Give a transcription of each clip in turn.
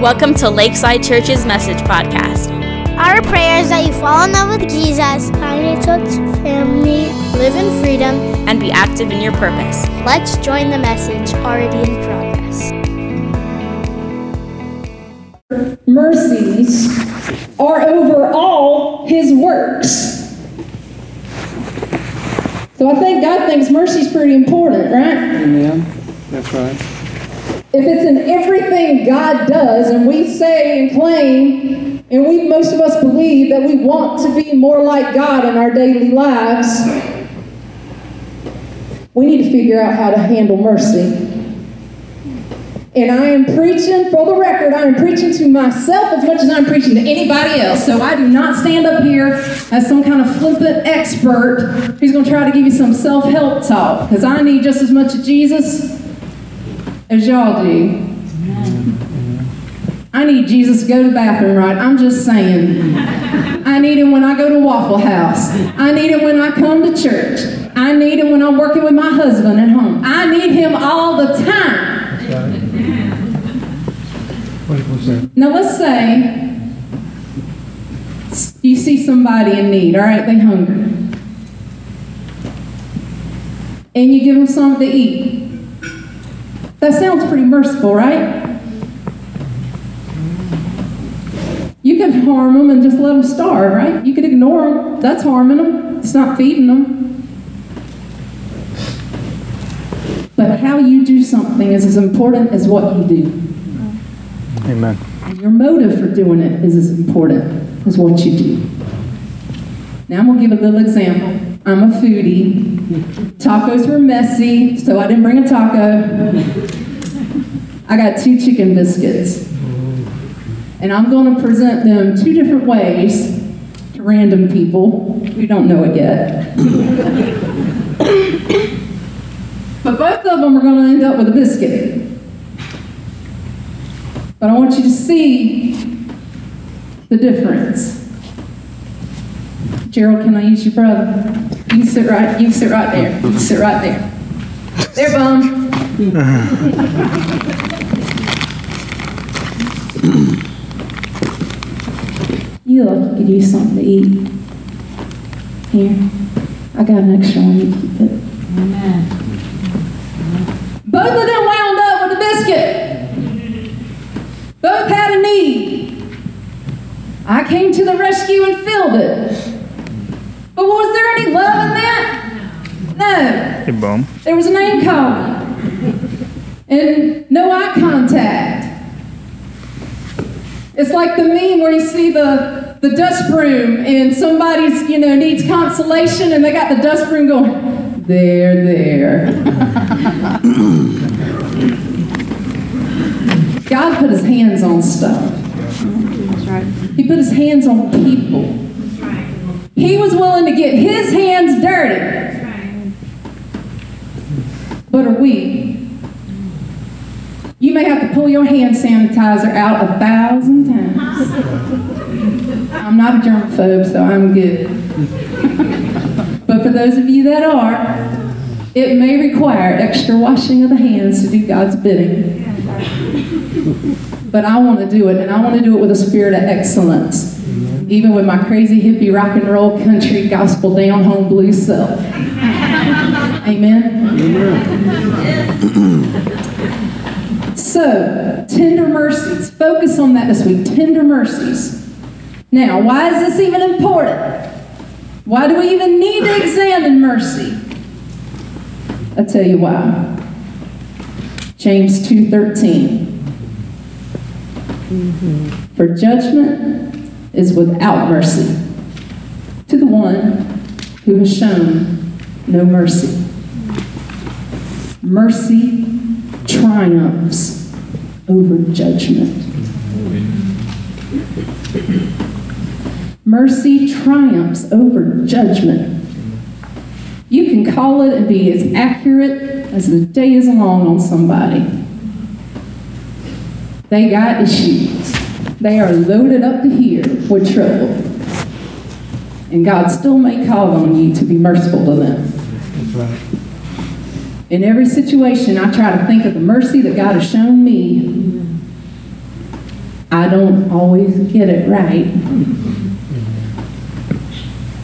Welcome to Lakeside Church's Message Podcast. Our prayer is that you fall in love with Jesus, find a church family, live in freedom, and be active in your purpose. Let's join the message already in progress. Mercies are over all his works. So I think God thinks mercy is pretty important, right? Amen. That's right if it's in everything God does, and we say and claim, and we most of us believe that we want to be more like God in our daily lives, we need to figure out how to handle mercy. And I am preaching, for the record, I am preaching to myself as much as I'm preaching to anybody else. So I do not stand up here as some kind of flippant expert who's going to try to give you some self help talk. Because I need just as much of Jesus as y'all do. I need Jesus to go to the bathroom right. I'm just saying. I need him when I go to Waffle House. I need him when I come to church. I need him when I'm working with my husband at home. I need him all the time. Now let's say you see somebody in need, all right? They hungry. And you give them something to eat. That sounds pretty merciful, right? You could harm them and just let them starve, right? You could ignore them. That's harming them. It's not feeding them. But how you do something is as important as what you do. Amen. And your motive for doing it is as important as what you do. Now I'm going to give a little example. I'm a foodie. Tacos were messy, so I didn't bring a taco. I got two chicken biscuits. And I'm going to present them two different ways to random people who don't know it yet. but both of them are going to end up with a biscuit. But I want you to see the difference. Gerald, can I use your brother? You can sit right, you can sit right there. You can sit right there. There, bum. you look, you could use something to eat. Here, I got an extra one. You keep it. Amen. Both of them wound up with a biscuit. Both had a need. I came to the rescue and filled it. But was there any love in that? No. Hey, boom. There was a name calling. And no eye contact. It's like the meme where you see the, the dust broom and somebody's, you know, needs consolation and they got the dust broom going, there, there. God put his hands on stuff. That's right. He put his hands on people. He was willing to get his hands dirty. But are we? You may have to pull your hand sanitizer out a thousand times. I'm not a germaphobe, so I'm good. but for those of you that are, it may require extra washing of the hands to do God's bidding. But I want to do it, and I want to do it with a spirit of excellence even with my crazy hippie rock and roll country gospel down home blues self. Amen? Amen. so, tender mercies. Focus on that this week. Tender mercies. Now, why is this even important? Why do we even need to examine mercy? I'll tell you why. James 2:13. Mm-hmm. For judgment is without mercy to the one who has shown no mercy. Mercy triumphs over judgment. Mercy triumphs over judgment. You can call it and be as accurate as the day is long on somebody. They got issues. They are loaded up to here with trouble. And God still may call on you to be merciful to them. That's right. In every situation, I try to think of the mercy that God has shown me I don't always get it right.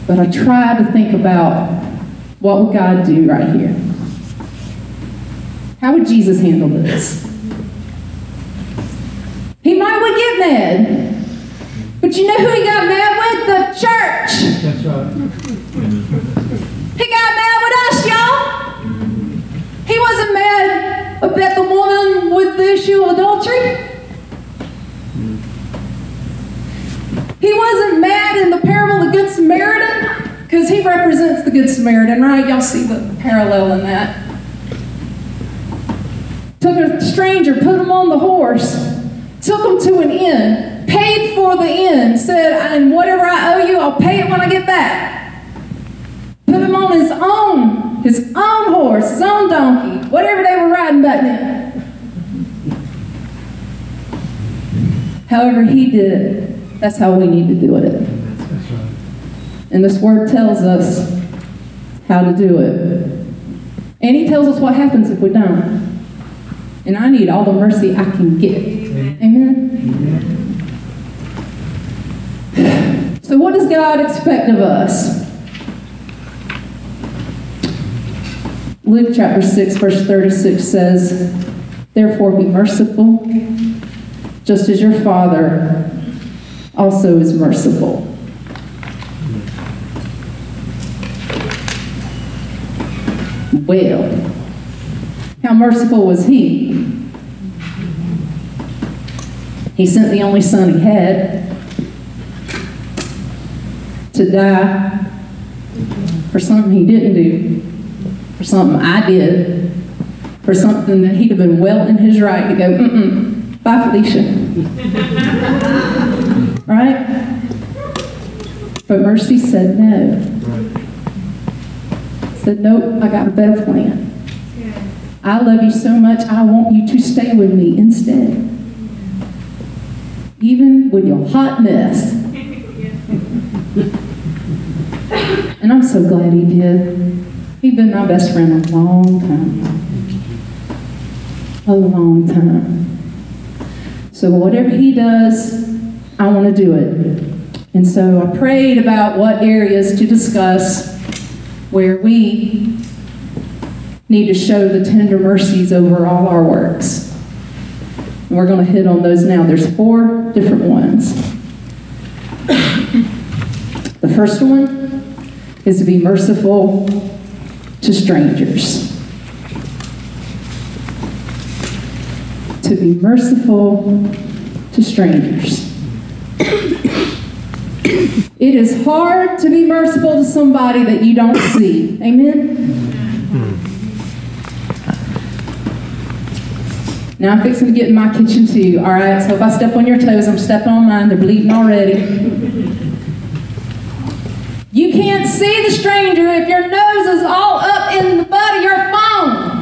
But I try to think about what would God do right here? How would Jesus handle this? He might would get mad. But you know who he got mad with? The church. That's right. He got mad with us, y'all. He wasn't mad about the woman with the issue of adultery. He wasn't mad in the parable of the Good Samaritan because he represents the Good Samaritan, right? Y'all see the parallel in that. Took a stranger, put him on the horse, took him to an inn, paid for the inn, said, and whatever I owe you, I'll pay it when I get back. Put him on his own, his own horse, his own donkey, whatever they were riding back then. However he did it, that's how we need to do it. And this word tells us how to do it. And he tells us what happens if we don't. And I need all the mercy I can get. Amen? So, what does God expect of us? Luke chapter 6, verse 36 says, Therefore be merciful, just as your Father also is merciful. Well, how merciful was he? He sent the only son he had to die for something he didn't do, for something I did, for something that he'd have been well in his right to go, mm-mm, bye Felicia. right? But Mercy said no. Said, nope, I got a better plan. I love you so much, I want you to stay with me instead. Even with your hot mess. And I'm so glad he did. He's been my best friend a long time. A long time. So whatever he does, I want to do it. And so I prayed about what areas to discuss where we need to show the tender mercies over all our works. We're going to hit on those now. There's four different ones. The first one is to be merciful to strangers. To be merciful to strangers. It is hard to be merciful to somebody that you don't see. Amen? Now I'm fixing to get in my kitchen too, all right? So if I step on your toes, I'm stepping on mine. They're bleeding already. You can't see the stranger if your nose is all up in the butt of your phone.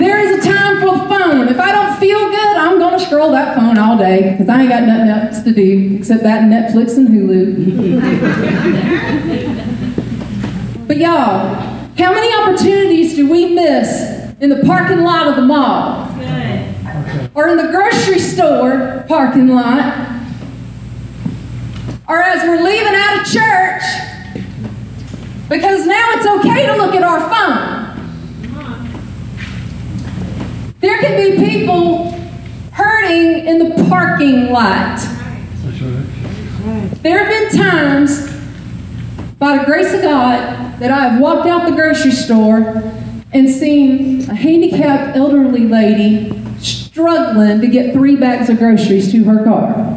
There is a time for the phone. If I don't feel good, I'm going to scroll that phone all day because I ain't got nothing else to do except that Netflix and Hulu. but y'all, how many opportunities do we miss in the parking lot of the mall? Or in the grocery store parking lot? Or as we're leaving out of church? Because now it's okay to look at our phone. There can be people hurting in the parking lot. There have been times, by the grace of God, that I have walked out the grocery store and seen a handicapped elderly lady struggling to get three bags of groceries to her car.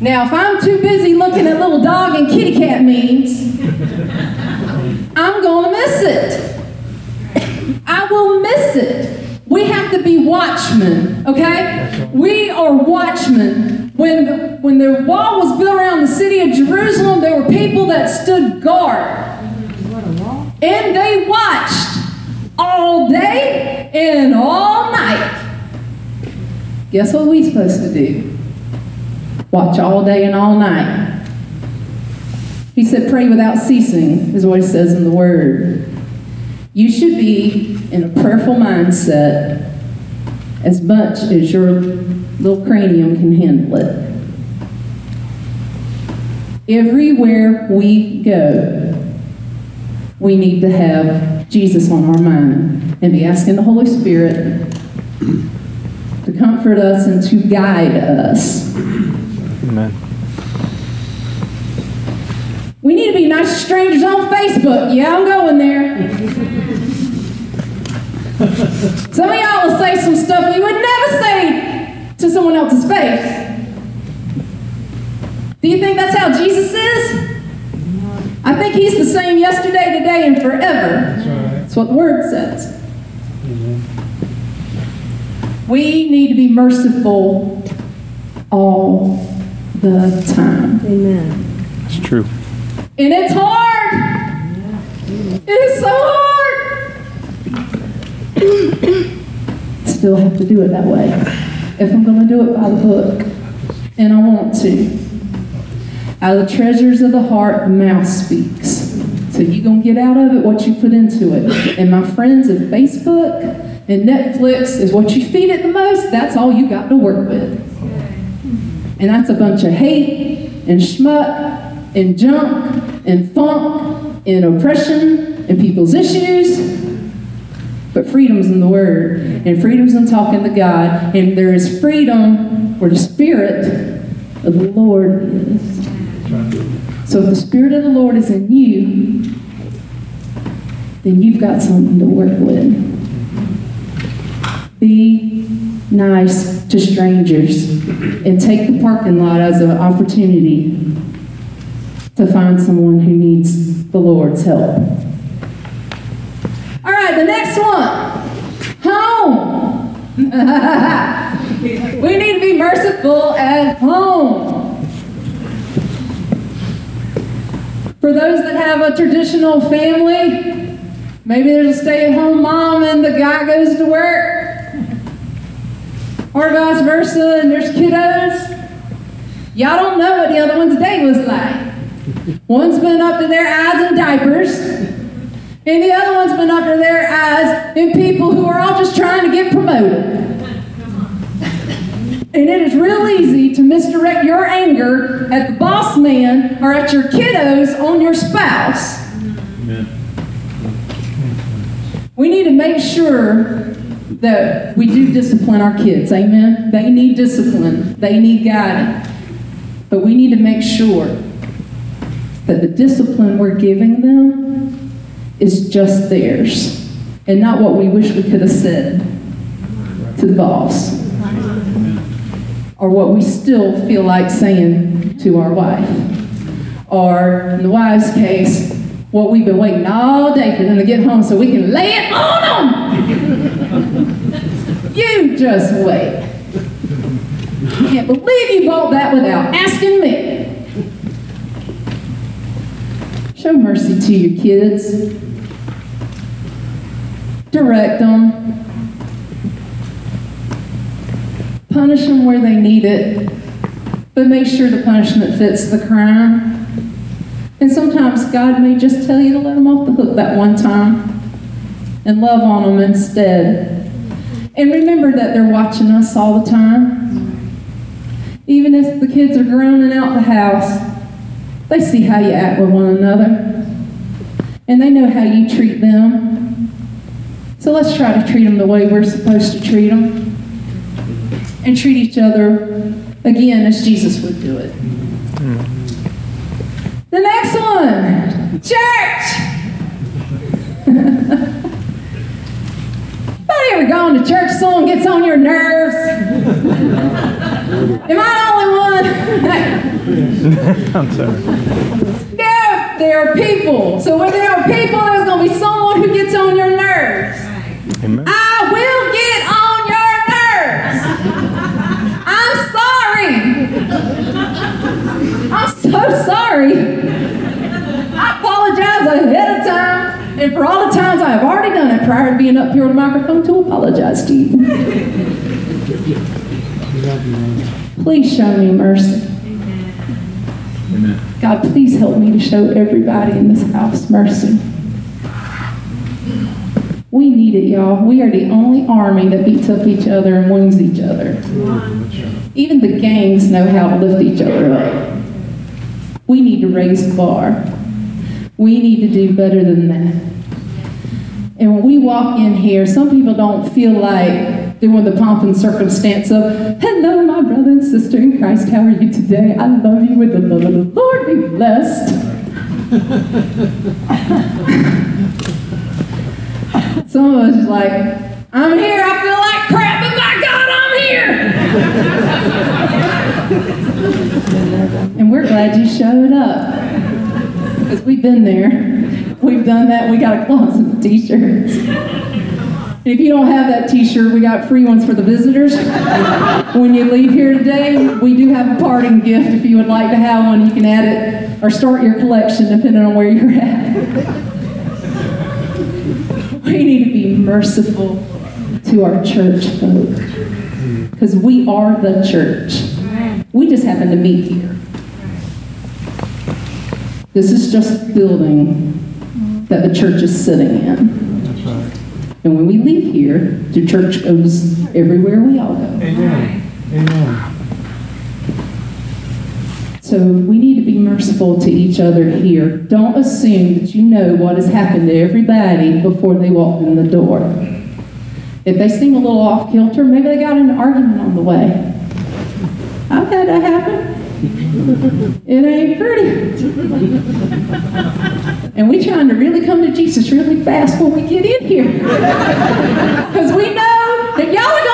Now, if I'm too busy looking at little dog and kitty cat memes, I'm going to miss it. I will miss it. We have to be watchmen, okay? We are watchmen. When the, when the wall was built around the city of Jerusalem, there were people that stood guard. And they watched all day and all night. Guess what we're supposed to do? Watch all day and all night. He said, pray without ceasing, is what he says in the Word. You should be in a prayerful mindset as much as your little cranium can handle it. Everywhere we go, we need to have Jesus on our mind and be asking the Holy Spirit to comfort us and to guide us. Amen. We need to be nice to strangers on Facebook. Yeah, I'm going there. some of y'all will say some stuff you would never say to someone else's face. Do you think that's how Jesus is? I think he's the same yesterday, today, and forever. That's right. That's what the word says. Amen. We need to be merciful all the time. Amen. It's true. And it's hard. It is so hard. Still have to do it that way. If I'm going to do it by the book, and I want to. Out of the treasures of the heart, the mouth speaks. So you're going to get out of it what you put into it. And my friends, if Facebook and Netflix is what you feed it the most, that's all you got to work with. And that's a bunch of hate and schmuck and junk and funk and oppression and people's issues. But freedom's in the Word, and freedom's in talking to God, and there is freedom where the Spirit of the Lord is. So if the Spirit of the Lord is in you, then you've got something to work with. Be nice to strangers and take the parking lot as an opportunity to find someone who needs the Lord's help. The next one home. we need to be merciful at home. For those that have a traditional family, maybe there's a stay at home mom and the guy goes to work, or vice versa, and there's kiddos. Y'all don't know what the other one's day was like. One's been up to their eyes in diapers, and the other one's been to their eyes in people who are all just trying to get promoted. And it is real easy to misdirect your anger at the boss man or at your kiddos on your spouse. Amen. We need to make sure that we do discipline our kids. Amen? They need discipline, they need guidance. But we need to make sure that the discipline we're giving them is just theirs and not what we wish we could have said to the boss or what we still feel like saying to our wife. Or in the wife's case, what we've been waiting all day for them to get home so we can lay it on them. you just wait. I can't believe you bought that without asking me. Show mercy to your kids. Direct them. Punish them where they need it, but make sure the punishment fits the crime. And sometimes God may just tell you to let them off the hook that one time and love on them instead. And remember that they're watching us all the time. Even if the kids are grown and out the house, they see how you act with one another. And they know how you treat them. So let's try to treat them the way we're supposed to treat them. And treat each other, again, as Jesus would do it. The next one church. Anybody ever gone to church? Someone gets on your nerves. Am I the only one? I'm sorry. there, there are people. So when there are people, there's going to be someone who gets on your nerves. Amen. I will get on your nerves. I'm sorry. I'm so sorry. I apologize ahead of time and for all the times I have already done it prior to being up here on the microphone to apologize to you. Please show me mercy. Amen. God, please help me to show everybody in this house mercy. Need it, y'all. We are the only army that beats up each other and wounds each other. Even the gangs know how to lift each other up. We need to raise the bar. We need to do better than that. And when we walk in here, some people don't feel like doing the pomp and circumstance of, hello, my brother and sister in Christ, how are you today? I love you with the love of the Lord, be blessed. Some of us is like, I'm here, I feel like crap, but my God, I'm here. and we're glad you showed up. Because we've been there. We've done that. We got a closet of t-shirts. And if you don't have that t-shirt, we got free ones for the visitors. when you leave here today, we do have a parting gift. If you would like to have one, you can add it or start your collection depending on where you're at. We need to be merciful to our church folk. Because we are the church. We just happen to meet here. This is just the building that the church is sitting in. And when we leave here, the church goes everywhere we all go. Amen. Amen. So we need to be merciful to each other here. Don't assume that you know what has happened to everybody before they walk in the door. If they seem a little off kilter, maybe they got an argument on the way. I've had that happen. It ain't pretty. And we trying to really come to Jesus really fast when we get in here. Because we know that y'all are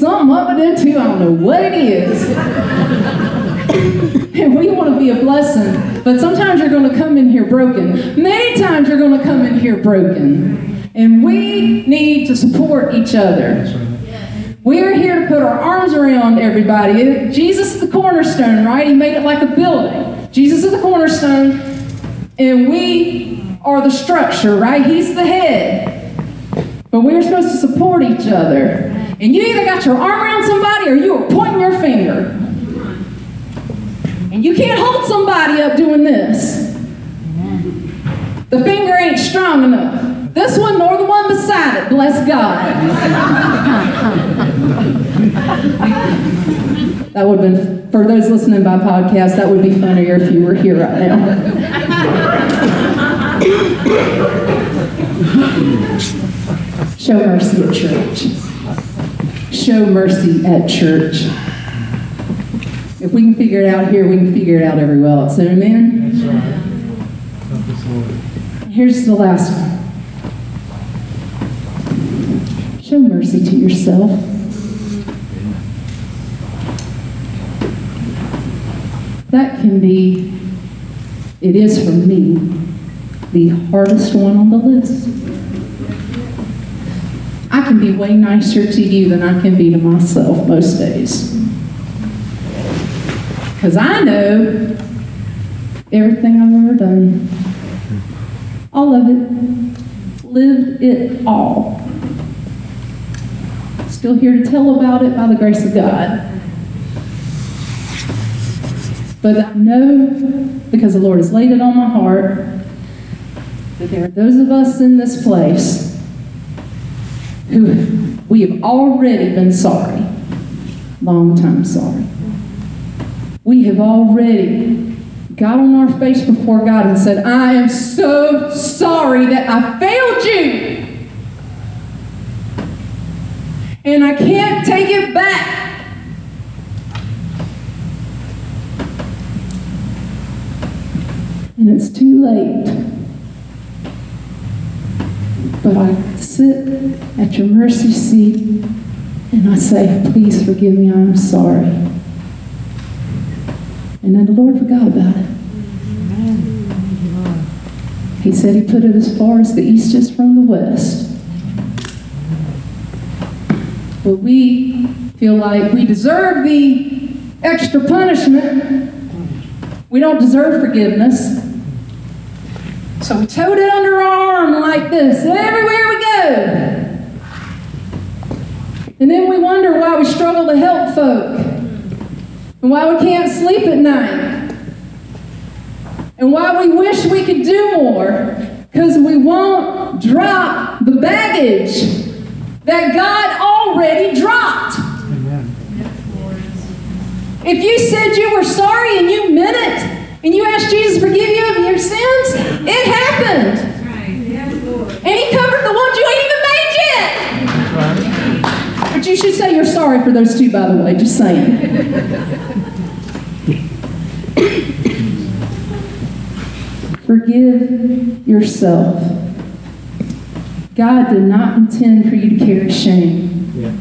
Something up with them too, I don't know what it is. and we want to be a blessing, but sometimes you're going to come in here broken. Many times you're going to come in here broken. And we need to support each other. We're here to put our arms around everybody. Jesus is the cornerstone, right? He made it like a building. Jesus is the cornerstone, and we are the structure, right? He's the head. But we're supposed to support each other. And you either got your arm around somebody or you are pointing your finger. And you can't hold somebody up doing this. The finger ain't strong enough. This one nor the one beside it, bless God. That would have been, for those listening by podcast, that would be funnier if you were here right now. Show mercy at church. Show mercy at church. If we can figure it out here, we can figure it out everywhere else. Amen? That's right. Help us, Lord. Here's the last one. Show mercy to yourself. That can be, it is for me, the hardest one on the list. I can be way nicer to you than I can be to myself most days. Because I know everything I've ever done all of it, lived it all. Still here to tell about it by the grace of God. But I know, because the Lord has laid it on my heart, that there are those of us in this place who we have already been sorry. Long time sorry. We have already got on our face before God and said, I am so sorry that I failed you. And I can't take it back. And it's too late. But I sit at your mercy seat and I say, Please forgive me, I am sorry. And then the Lord forgot about it. He said he put it as far as the east is from the west. But we feel like we deserve the extra punishment. We don't deserve forgiveness. So we tote it under our arm like this everywhere we go. And then we wonder why we struggle to help folk and why we can't sleep at night. and why we wish we could do more, because we won't drop the baggage that God already dropped. Amen. If you said you were sorry and you meant it, and you ask Jesus to forgive you of your sins, it happened. And He covered the ones you ain't even made yet. But you should say you're sorry for those two, by the way, just saying. Forgive yourself. God did not intend for you to carry shame. Yeah.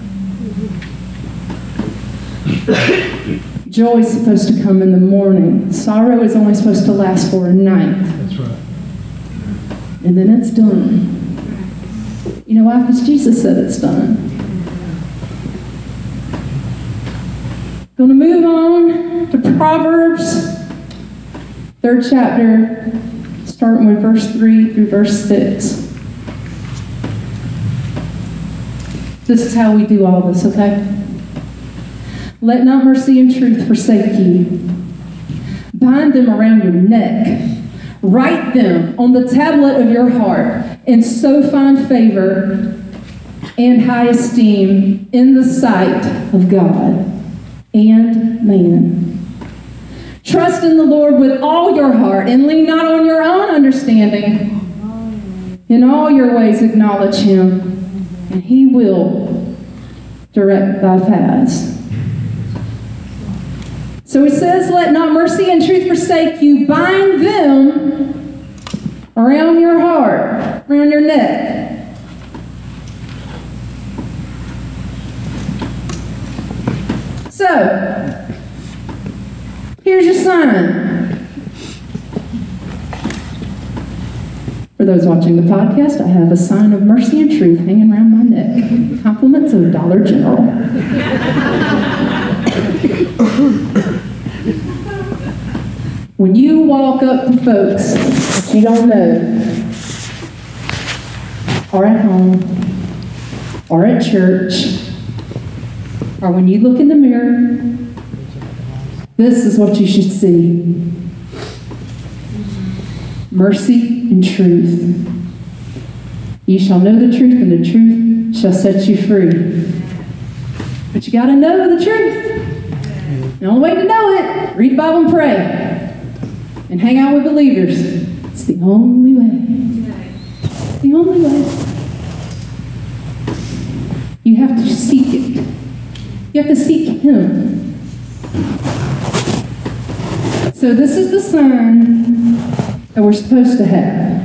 Joy is supposed to come in the morning. Sorrow is only supposed to last for a night, That's right. and then it's done. You know why? Because Jesus said it's done. Going to move on to Proverbs, third chapter, starting with verse 3 through verse 6. This is how we do all this, okay? Let not mercy and truth forsake you. Bind them around your neck. Write them on the tablet of your heart, and so find favor and high esteem in the sight of God and man. Trust in the Lord with all your heart and lean not on your own understanding. In all your ways acknowledge him, and he will direct thy paths. So he says, Let not mercy and truth forsake you. Bind them around your heart, around your neck. So, here's your sign. For those watching the podcast, I have a sign of mercy and truth hanging around my neck. Compliments of Dollar General. When you walk up to folks that you don't know, or at home, or at church, or when you look in the mirror, this is what you should see mercy and truth. You shall know the truth, and the truth shall set you free. But you got to know the truth. The only way to know it, read the Bible and pray. And hang out with believers. It's the only way. The only way. You have to seek it. You have to seek Him. So, this is the sign that we're supposed to have.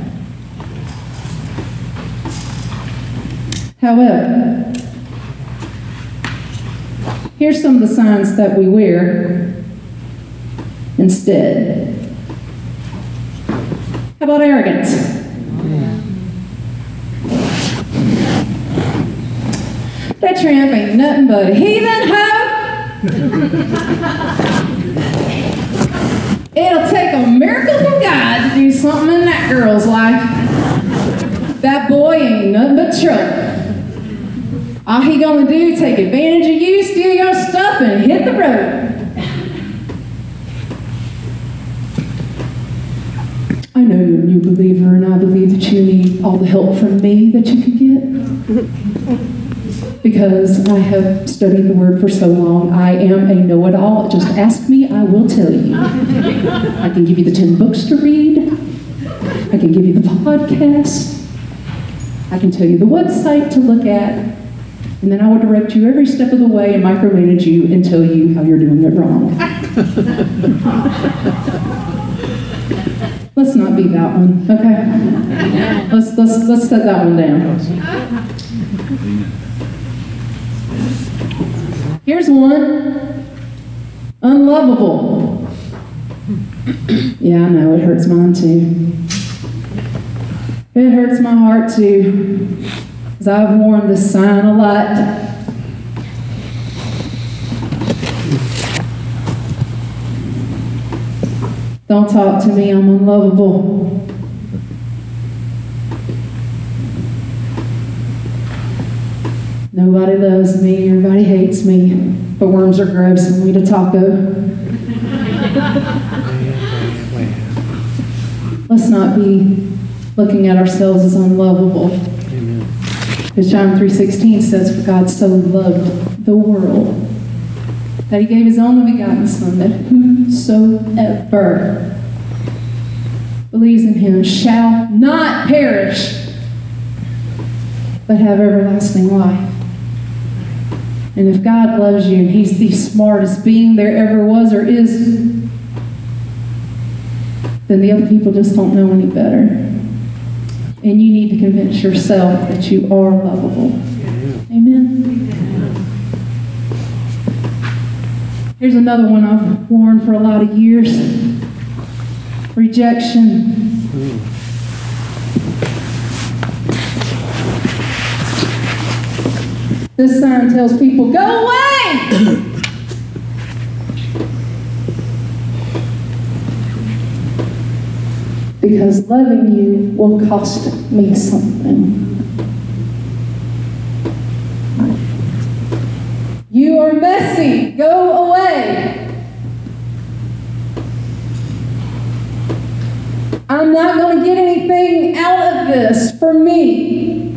However, here's some of the signs that we wear instead. How about arrogance? That tramp ain't nothing but a heathen hoe. It'll take a miracle from God to do something in that girl's life. That boy ain't nothing but trouble. All he gonna do take advantage of you, steal your stuff, and hit the road. I know you're a new believer, and I believe that you need all the help from me that you can get. Because I have studied the Word for so long, I am a know it all. Just ask me, I will tell you. I can give you the 10 books to read, I can give you the podcast, I can tell you the website to look at, and then I will direct you every step of the way and micromanage you and tell you how you're doing it wrong. Let's not be that one, okay? Let's, let's, let's set that one down. Here's one unlovable. Yeah, I know, it hurts mine too. It hurts my heart too, because I've worn this sign a lot. Don't talk to me, I'm unlovable. Nobody loves me, everybody hates me, but worms are gross and we eat a taco. Let's not be looking at ourselves as unlovable. Because John 3.16 says, For God so loved the world that he gave his only begotten Son, that whosoever believes in him shall not perish, but have everlasting life. And if God loves you and he's the smartest being there ever was or is, then the other people just don't know any better. And you need to convince yourself that you are lovable. Amen. Here's another one I've worn for a lot of years rejection. This sign tells people, go away! because loving you will cost me something. You are messy. Go away. I'm not going to get anything out of this for me.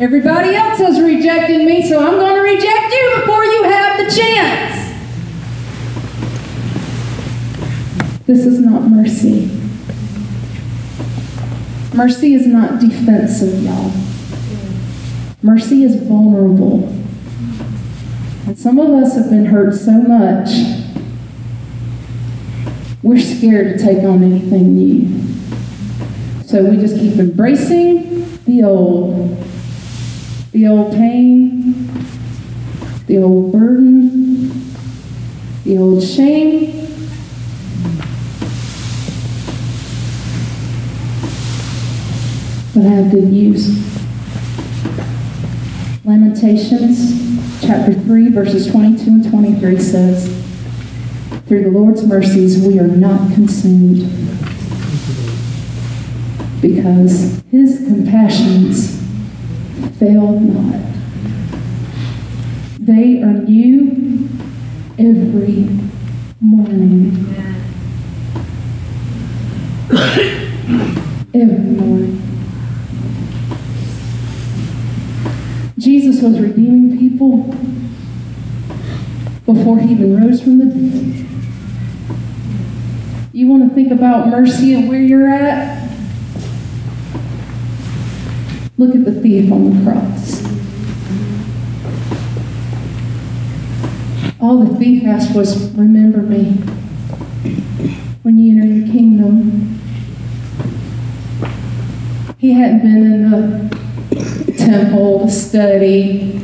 Everybody else has rejected me, so I'm going to reject you before you have the chance. This is not mercy. Mercy is not defensive, y'all. Mercy is vulnerable. And some of us have been hurt so much, we're scared to take on anything new. So we just keep embracing the old, the old pain, the old burden, the old shame. But I have good news. Lamentations chapter 3, verses 22 and 23 says, Through the Lord's mercies we are not consumed, because his compassions fail not. They are new every morning. every morning. Jesus was redeeming people before he even rose from the dead. You want to think about mercy and where you're at? Look at the thief on the cross. All the thief asked was, Remember me when you enter your kingdom. He hadn't been in the temple to study.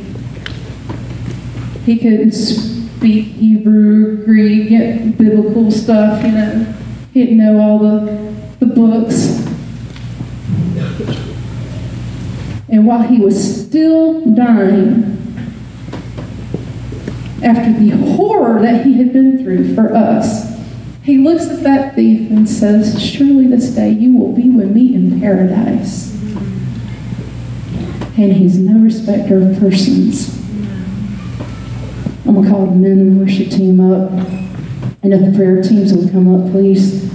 He couldn't speak Hebrew, Greek, biblical stuff, you know. He didn't know all the, the books. And while he was still dying, after the horror that he had been through for us, he looks at that thief and says, Surely this day you will be with me in paradise. And he's no respecter of persons. I'm going to call the men and worship team up. And if the prayer teams will come up, please.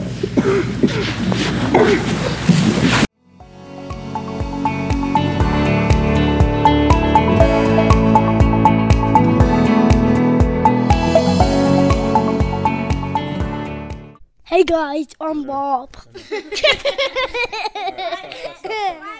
Hey guys, I'm Bob.